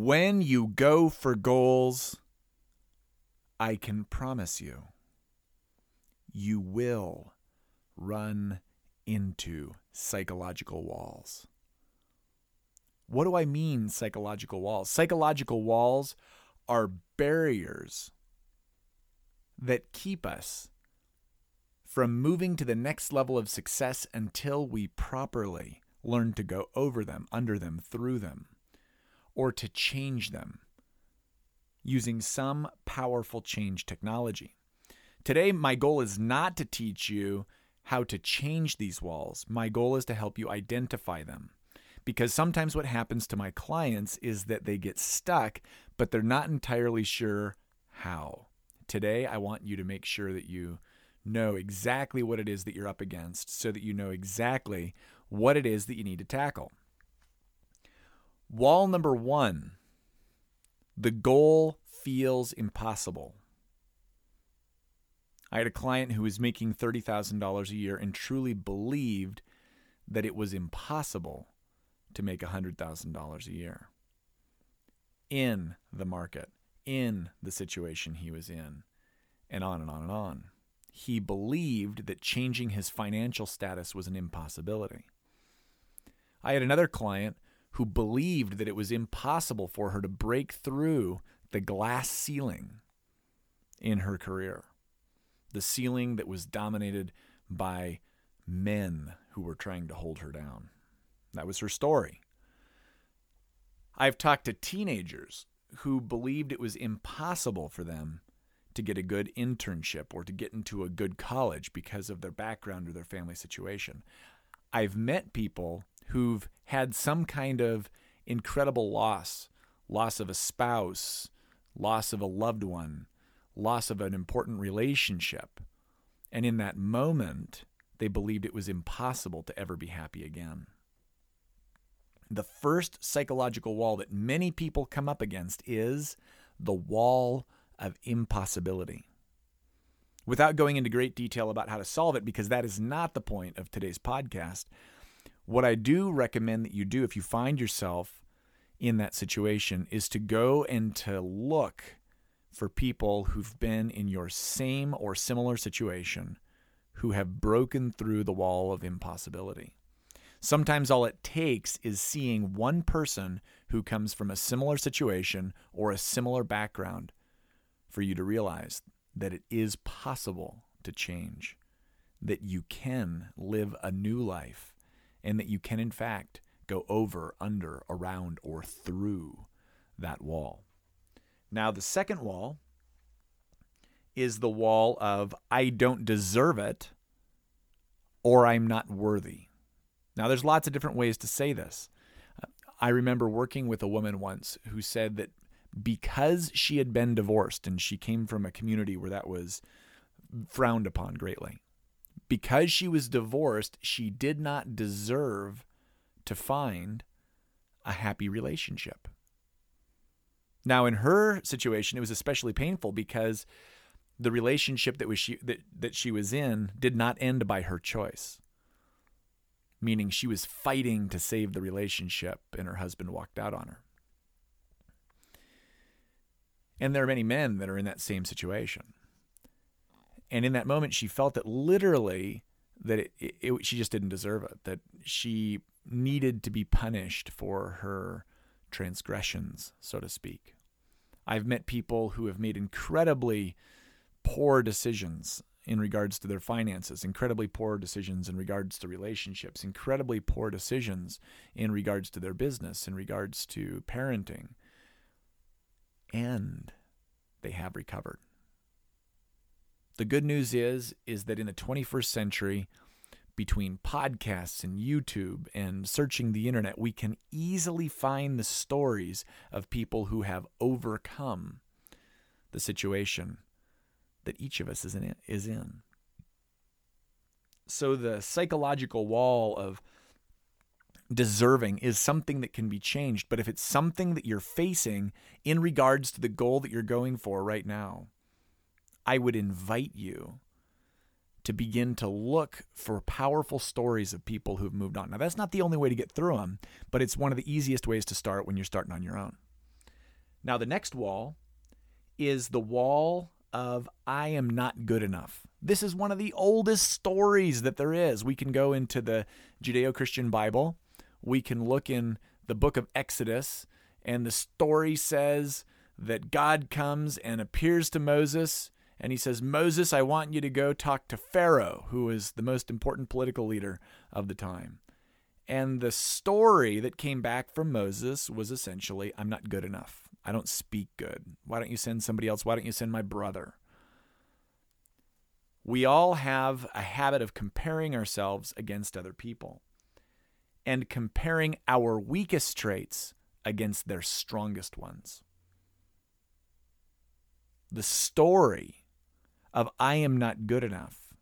When you go for goals, I can promise you, you will run into psychological walls. What do I mean, psychological walls? Psychological walls are barriers that keep us from moving to the next level of success until we properly learn to go over them, under them, through them, or to change them using some powerful change technology. Today, my goal is not to teach you how to change these walls. My goal is to help you identify them. Because sometimes what happens to my clients is that they get stuck, but they're not entirely sure how. Today, I want you to make sure that you know exactly what it is that you're up against so that you know exactly what it is that you need to tackle. Wall number one the goal feels impossible. I had a client who was making $30,000 a year and truly believed that it was impossible to make $100,000 a year in the market, in the situation he was in, and on and on and on. He believed that changing his financial status was an impossibility. I had another client who believed that it was impossible for her to break through the glass ceiling in her career, the ceiling that was dominated by men who were trying to hold her down. That was her story. I've talked to teenagers who believed it was impossible for them to get a good internship or to get into a good college because of their background or their family situation. I've met people who've had some kind of incredible loss loss of a spouse, loss of a loved one, loss of an important relationship. And in that moment, they believed it was impossible to ever be happy again. The first psychological wall that many people come up against is the wall of impossibility. Without going into great detail about how to solve it, because that is not the point of today's podcast, what I do recommend that you do if you find yourself in that situation is to go and to look for people who've been in your same or similar situation who have broken through the wall of impossibility. Sometimes all it takes is seeing one person who comes from a similar situation or a similar background for you to realize that it is possible to change, that you can live a new life and that you can, in fact, go over, under, around, or through that wall. Now, the second wall is the wall of I don't deserve it or I'm not worthy. Now, there's lots of different ways to say this. Uh, I remember working with a woman once who said that because she had been divorced and she came from a community where that was frowned upon greatly, because she was divorced, she did not deserve to find a happy relationship. Now, in her situation, it was especially painful because the relationship that was she that, that she was in did not end by her choice. Meaning she was fighting to save the relationship and her husband walked out on her. And there are many men that are in that same situation. And in that moment, she felt that literally that it, it, it, she just didn't deserve it, that she needed to be punished for her transgressions, so to speak. I've met people who have made incredibly poor decisions in regards to their finances, incredibly poor decisions in regards to relationships, incredibly poor decisions in regards to their business, in regards to parenting. And they have recovered. The good news is is that in the 21st century, between podcasts and YouTube and searching the internet, we can easily find the stories of people who have overcome the situation that each of us is in. Is in. So the psychological wall of deserving is something that can be changed, but if it's something that you're facing in regards to the goal that you're going for right now, I would invite you to begin to look for powerful stories of people who've moved on. Now, that's not the only way to get through them, but it's one of the easiest ways to start when you're starting on your own. Now, the next wall is the wall of I am not good enough. This is one of the oldest stories that there is. We can go into the Judeo Christian Bible, we can look in the book of Exodus, and the story says that God comes and appears to Moses. And he says, Moses, I want you to go talk to Pharaoh, who is the most important political leader of the time. And the story that came back from Moses was essentially, I'm not good enough. I don't speak good. Why don't you send somebody else? Why don't you send my brother? We all have a habit of comparing ourselves against other people and comparing our weakest traits against their strongest ones. The story of I am not good enough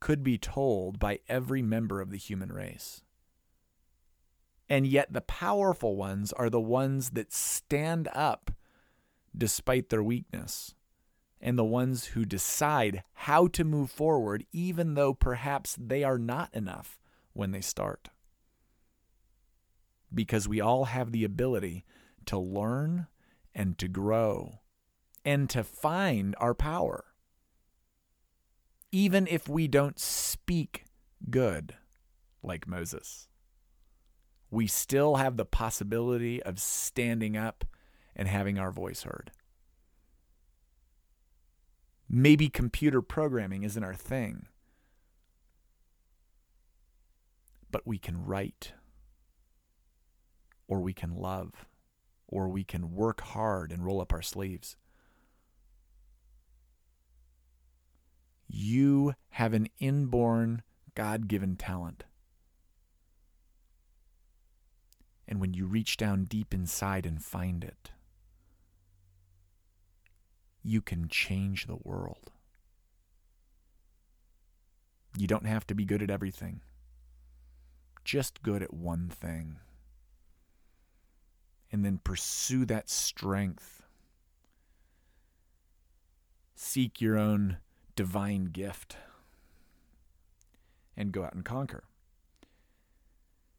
could be told by every member of the human race. And yet, the powerful ones are the ones that stand up despite their weakness, and the ones who decide how to move forward, even though perhaps they are not enough when they start. Because we all have the ability to learn and to grow and to find our power. Even if we don't speak good like Moses, we still have the possibility of standing up and having our voice heard. Maybe computer programming isn't our thing, but we can write, or we can love, or we can work hard and roll up our sleeves. You have an inborn, God given talent. And when you reach down deep inside and find it, you can change the world. You don't have to be good at everything, just good at one thing. And then pursue that strength. Seek your own divine gift and go out and conquer.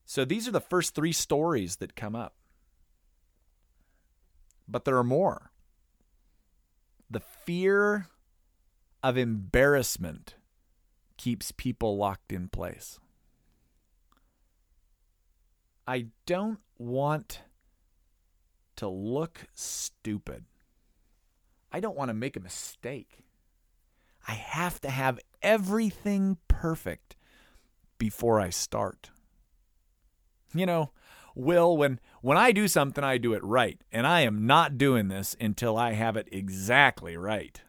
So these are the first three stories that come up. But there are more. The fear of embarrassment keeps people locked in place. I don't want to look stupid. I don't want to make a mistake. I have to have everything perfect before I start. You know, Will, when when I do something, I do it right, and I am not doing this until I have it exactly right.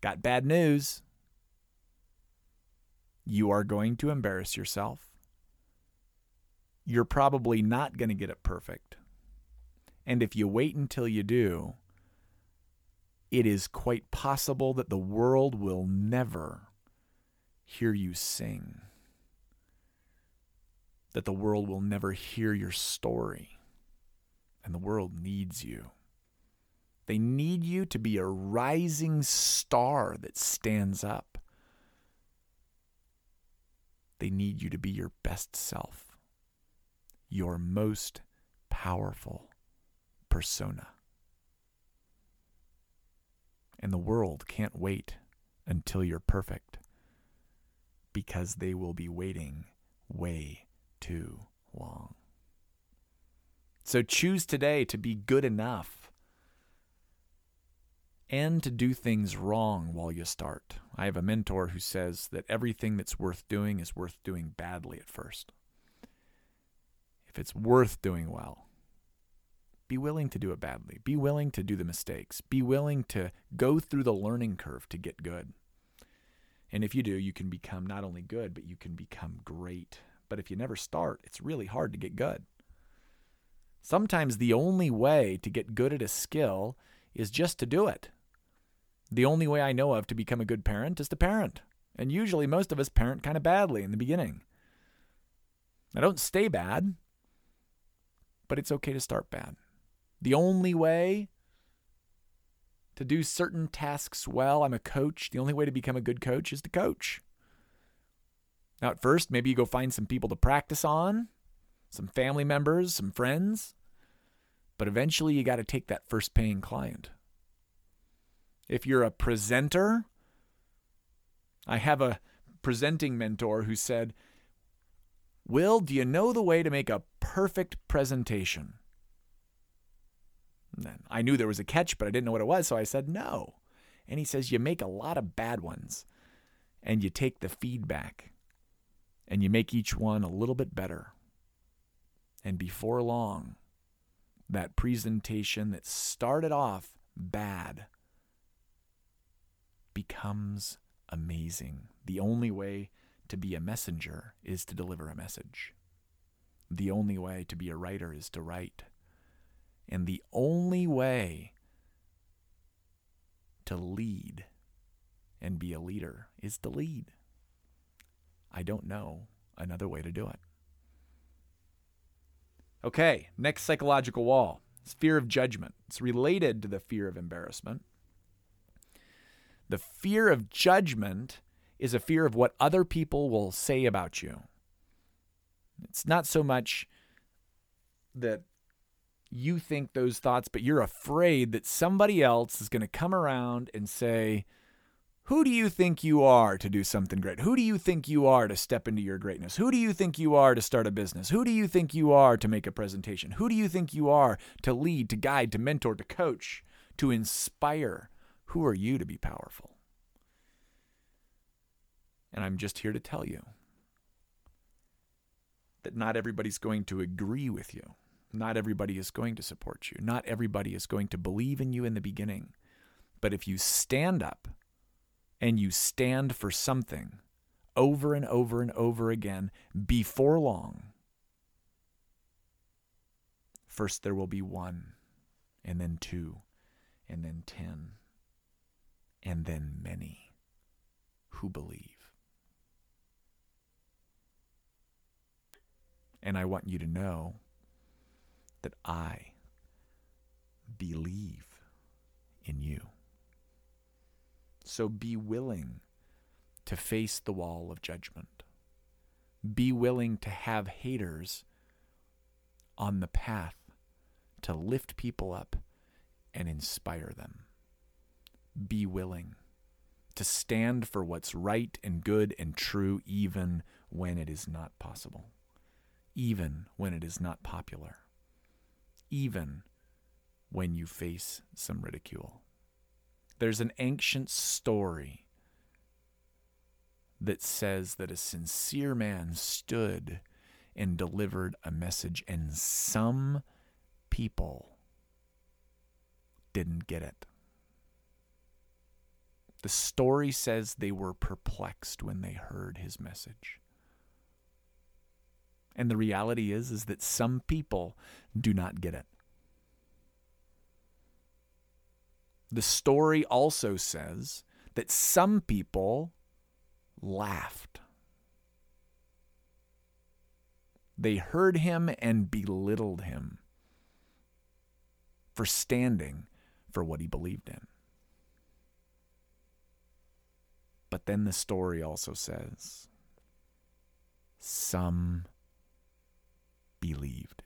Got bad news. You are going to embarrass yourself. You're probably not going to get it perfect. And if you wait until you do, it is quite possible that the world will never hear you sing, that the world will never hear your story, and the world needs you. They need you to be a rising star that stands up. They need you to be your best self, your most powerful persona and the world can't wait until you're perfect because they will be waiting way too long. So choose today to be good enough and to do things wrong while you start. I have a mentor who says that everything that's worth doing is worth doing badly at first. If it's worth doing well, be willing to do it badly. Be willing to do the mistakes. Be willing to go through the learning curve to get good. And if you do, you can become not only good, but you can become great. But if you never start, it's really hard to get good. Sometimes the only way to get good at a skill is just to do it. The only way I know of to become a good parent is to parent. And usually most of us parent kind of badly in the beginning. I don't stay bad, but it's okay to start bad. The only way to do certain tasks well, I'm a coach. The only way to become a good coach is to coach. Now, at first, maybe you go find some people to practice on, some family members, some friends. But eventually, you got to take that first paying client. If you're a presenter, I have a presenting mentor who said, Will, do you know the way to make a perfect presentation? And then I knew there was a catch, but I didn't know what it was, so I said no. And he says, You make a lot of bad ones, and you take the feedback, and you make each one a little bit better. And before long, that presentation that started off bad becomes amazing. The only way to be a messenger is to deliver a message. The only way to be a writer is to write. And the only way to lead and be a leader is to lead. I don't know another way to do it. Okay, next psychological wall. It's fear of judgment. It's related to the fear of embarrassment. The fear of judgment is a fear of what other people will say about you. It's not so much that you think those thoughts, but you're afraid that somebody else is going to come around and say, Who do you think you are to do something great? Who do you think you are to step into your greatness? Who do you think you are to start a business? Who do you think you are to make a presentation? Who do you think you are to lead, to guide, to mentor, to coach, to inspire? Who are you to be powerful? And I'm just here to tell you that not everybody's going to agree with you. Not everybody is going to support you. Not everybody is going to believe in you in the beginning. But if you stand up and you stand for something over and over and over again, before long, first there will be one, and then two, and then ten, and then many who believe. And I want you to know that I believe in you. So be willing to face the wall of judgment. Be willing to have haters on the path to lift people up and inspire them. Be willing to stand for what's right and good and true, even when it is not possible even when it is not popular, even when you face some ridicule. There's an ancient story that says that a sincere man stood and delivered a message, and some people didn't get it. The story says they were perplexed when they heard his message. And the reality is is that some people do not get it. The story also says that some people laughed. They heard him and belittled him for standing for what he believed in. But then the story also says some believed.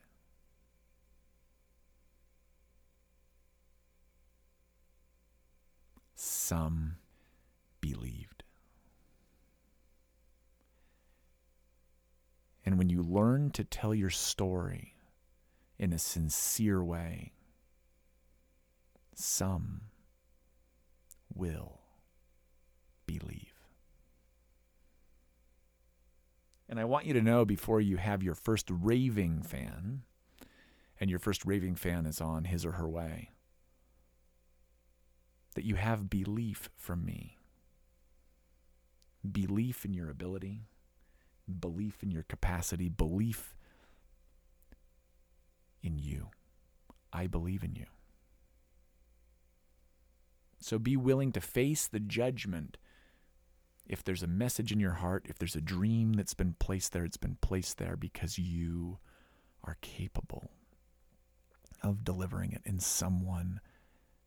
Some believed. And when you learn to tell your story in a sincere way, some will believe. And I want you to know before you have your first raving fan, and your first raving fan is on his or her way, that you have belief from me. Belief in your ability, belief in your capacity, belief in you. I believe in you. So be willing to face the judgment if there's a message in your heart, if there's a dream that's been placed there, it's been placed there because you are capable of delivering it, and someone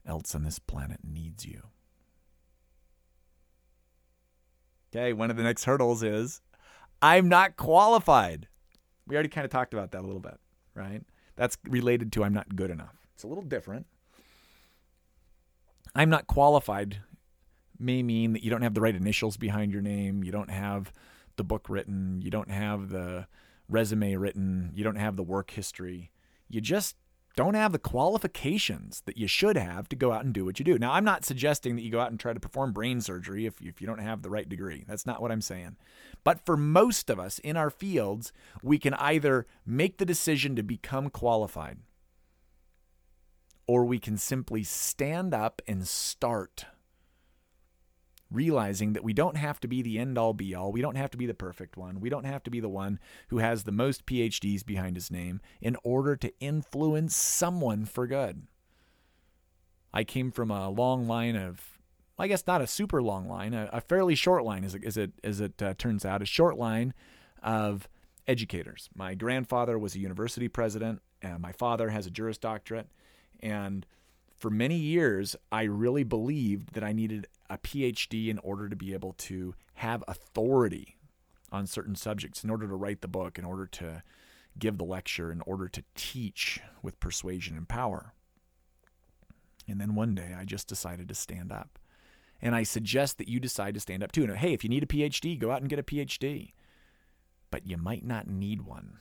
else on this planet needs you. Okay, one of the next hurdles is I'm not qualified. We already kind of talked about that a little bit, right? That's related to I'm not good enough. It's a little different. I'm not qualified may mean that you don't have the right initials behind your name, you don't have the book written, you don't have the resume written, you don't have the work history. You just don't have the qualifications that you should have to go out and do what you do. Now, I'm not suggesting that you go out and try to perform brain surgery if, if you don't have the right degree. That's not what I'm saying. But for most of us in our fields, we can either make the decision to become qualified or we can simply stand up and start realizing that we don't have to be the end all be all. We don't have to be the perfect one. We don't have to be the one who has the most PhDs behind his name in order to influence someone for good. I came from a long line of, I guess not a super long line, a, a fairly short line, as it, as it, as it uh, turns out, a short line of educators. My grandfather was a university president, and my father has a Juris Doctorate. And for many years, I really believed that I needed a PhD in order to be able to have authority on certain subjects, in order to write the book, in order to give the lecture, in order to teach with persuasion and power. And then one day I just decided to stand up. And I suggest that you decide to stand up too. And hey, if you need a PhD, go out and get a PhD. But you might not need one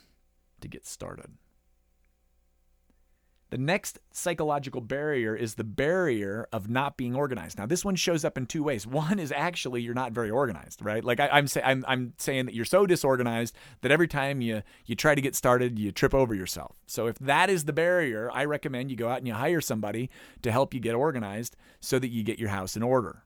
to get started. The next psychological barrier is the barrier of not being organized. Now, this one shows up in two ways. One is actually you're not very organized, right? Like I, am saying, I'm, I'm saying that you're so disorganized that every time you you try to get started, you trip over yourself. So if that is the barrier, I recommend you go out and you hire somebody to help you get organized so that you get your house in order.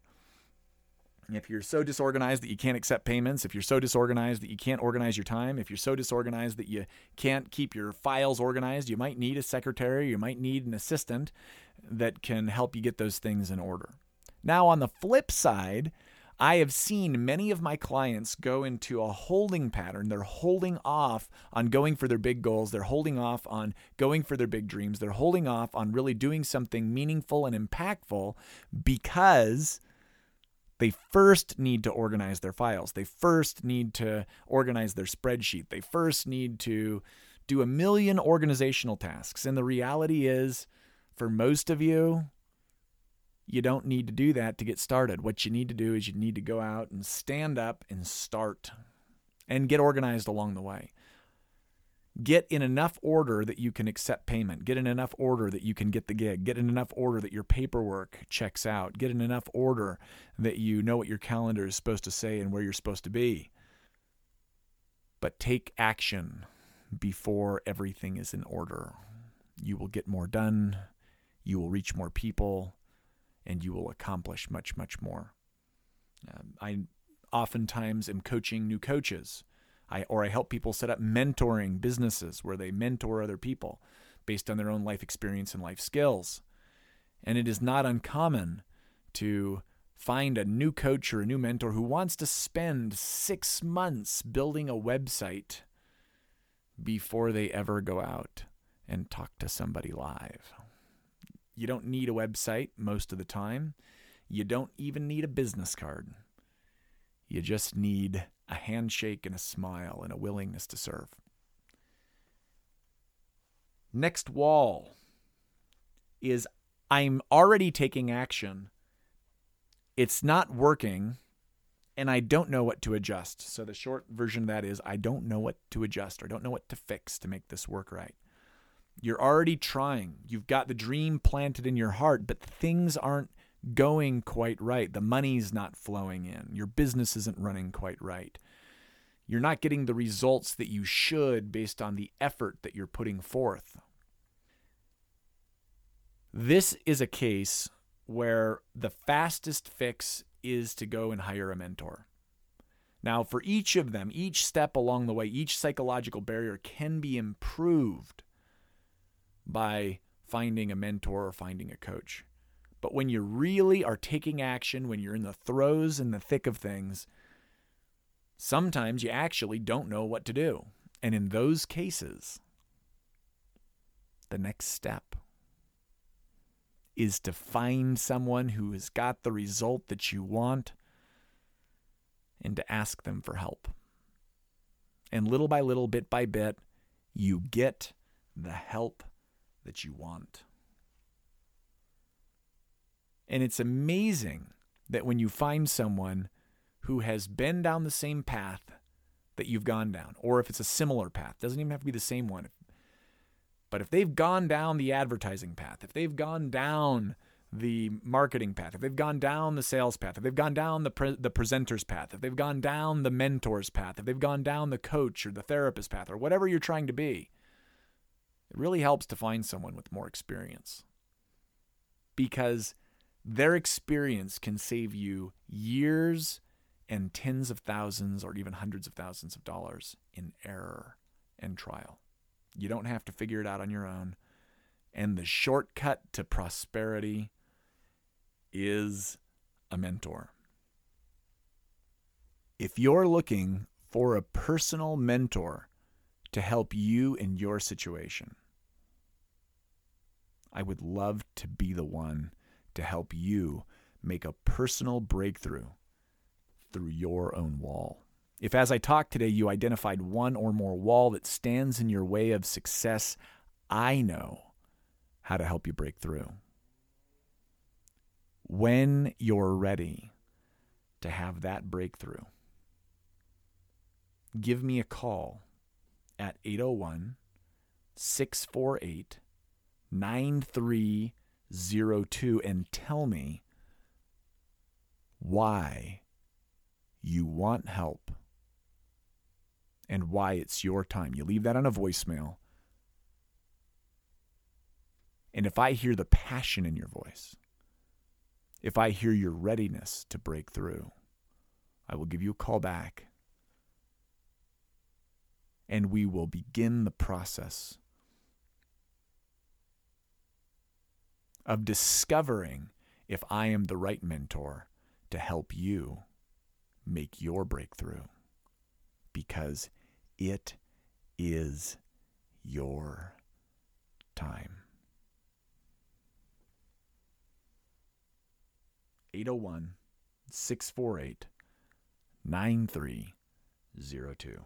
If you're so disorganized that you can't accept payments, if you're so disorganized that you can't organize your time, if you're so disorganized that you can't keep your files organized, you might need a secretary, you might need an assistant that can help you get those things in order. Now, on the flip side, I have seen many of my clients go into a holding pattern. They're holding off on going for their big goals. They're holding off on going for their big dreams. They're holding off on really doing something meaningful and impactful because they first need to organize their files. They first need to organize their spreadsheet. They first need to do a million organizational tasks. And the reality is, for most of you, you don't need to do that to get started. What you need to do is you need to go out and stand up and start and get organized along the way get in enough order that you can accept payment, get in enough order that you can get the gig, get in enough order that your paperwork checks out, get in enough order that you know what your calendar is supposed to say and where you're supposed to be. But take action before everything is in order. You will get more done, you will reach more people, and you will accomplish much, much more. Um, I oftentimes am coaching new coaches I or I help people set up mentoring businesses where they mentor other people based on their own life experience and life skills. And it is not uncommon to find a new coach or a new mentor who wants to spend 6 months building a website before they ever go out and talk to somebody live. You don't need a website most of the time. You don't even need a business card. You just need a handshake and a smile and a willingness to serve. Next wall is I'm already taking action. It's not working and I don't know what to adjust. So the short version of that is I don't know what to adjust or don't know what to fix to make this work right. You're already trying. You've got the dream planted in your heart, but things aren't going quite right. The money's not flowing in. Your business isn't running quite right. You're not getting the results that you should based on the effort that you're putting forth. This is a case where the fastest fix is to go and hire a mentor. Now, for each of them, each step along the way, each psychological barrier can be improved by finding a mentor or finding a coach. But when you really are taking action, when you're in the throes and the thick of things, sometimes you actually don't know what to do. And in those cases, the next step is to find someone who has got the result that you want and to ask them for help. And little by little, bit by bit, you get the help that you want. And it's amazing that when you find someone who has been down the same path that you've gone down, or if it's a similar path, doesn't even have to be the same one. But if they've gone down the advertising path, if they've gone down the marketing path, if they've gone down the sales path, if they've gone down the pre- the presenter's path, if they've gone down the mentor's path, if they've gone down the coach or the therapist path, or whatever you're trying to be, it really helps to find someone with more experience because their experience can save you years and tens of thousands or even hundreds of thousands of dollars in error and trial. You don't have to figure it out on your own. And the shortcut to prosperity is a mentor. If you're looking for a personal mentor to help you in your situation, I would love to be the one to help you make a personal breakthrough through your own wall. If, as I talk today, you identified one or more wall that stands in your way of success, I know how to help you break through. When you're ready to have that breakthrough, give me a call at 801 648 9302 and tell me why you want help and why it's your time. You leave that on a voicemail. And if I hear the passion in your voice, if I hear your readiness to break through, I will give you a call back and we will begin the process of discovering if I am the right mentor to help you make your breakthrough because it is your time. 801 648 9302.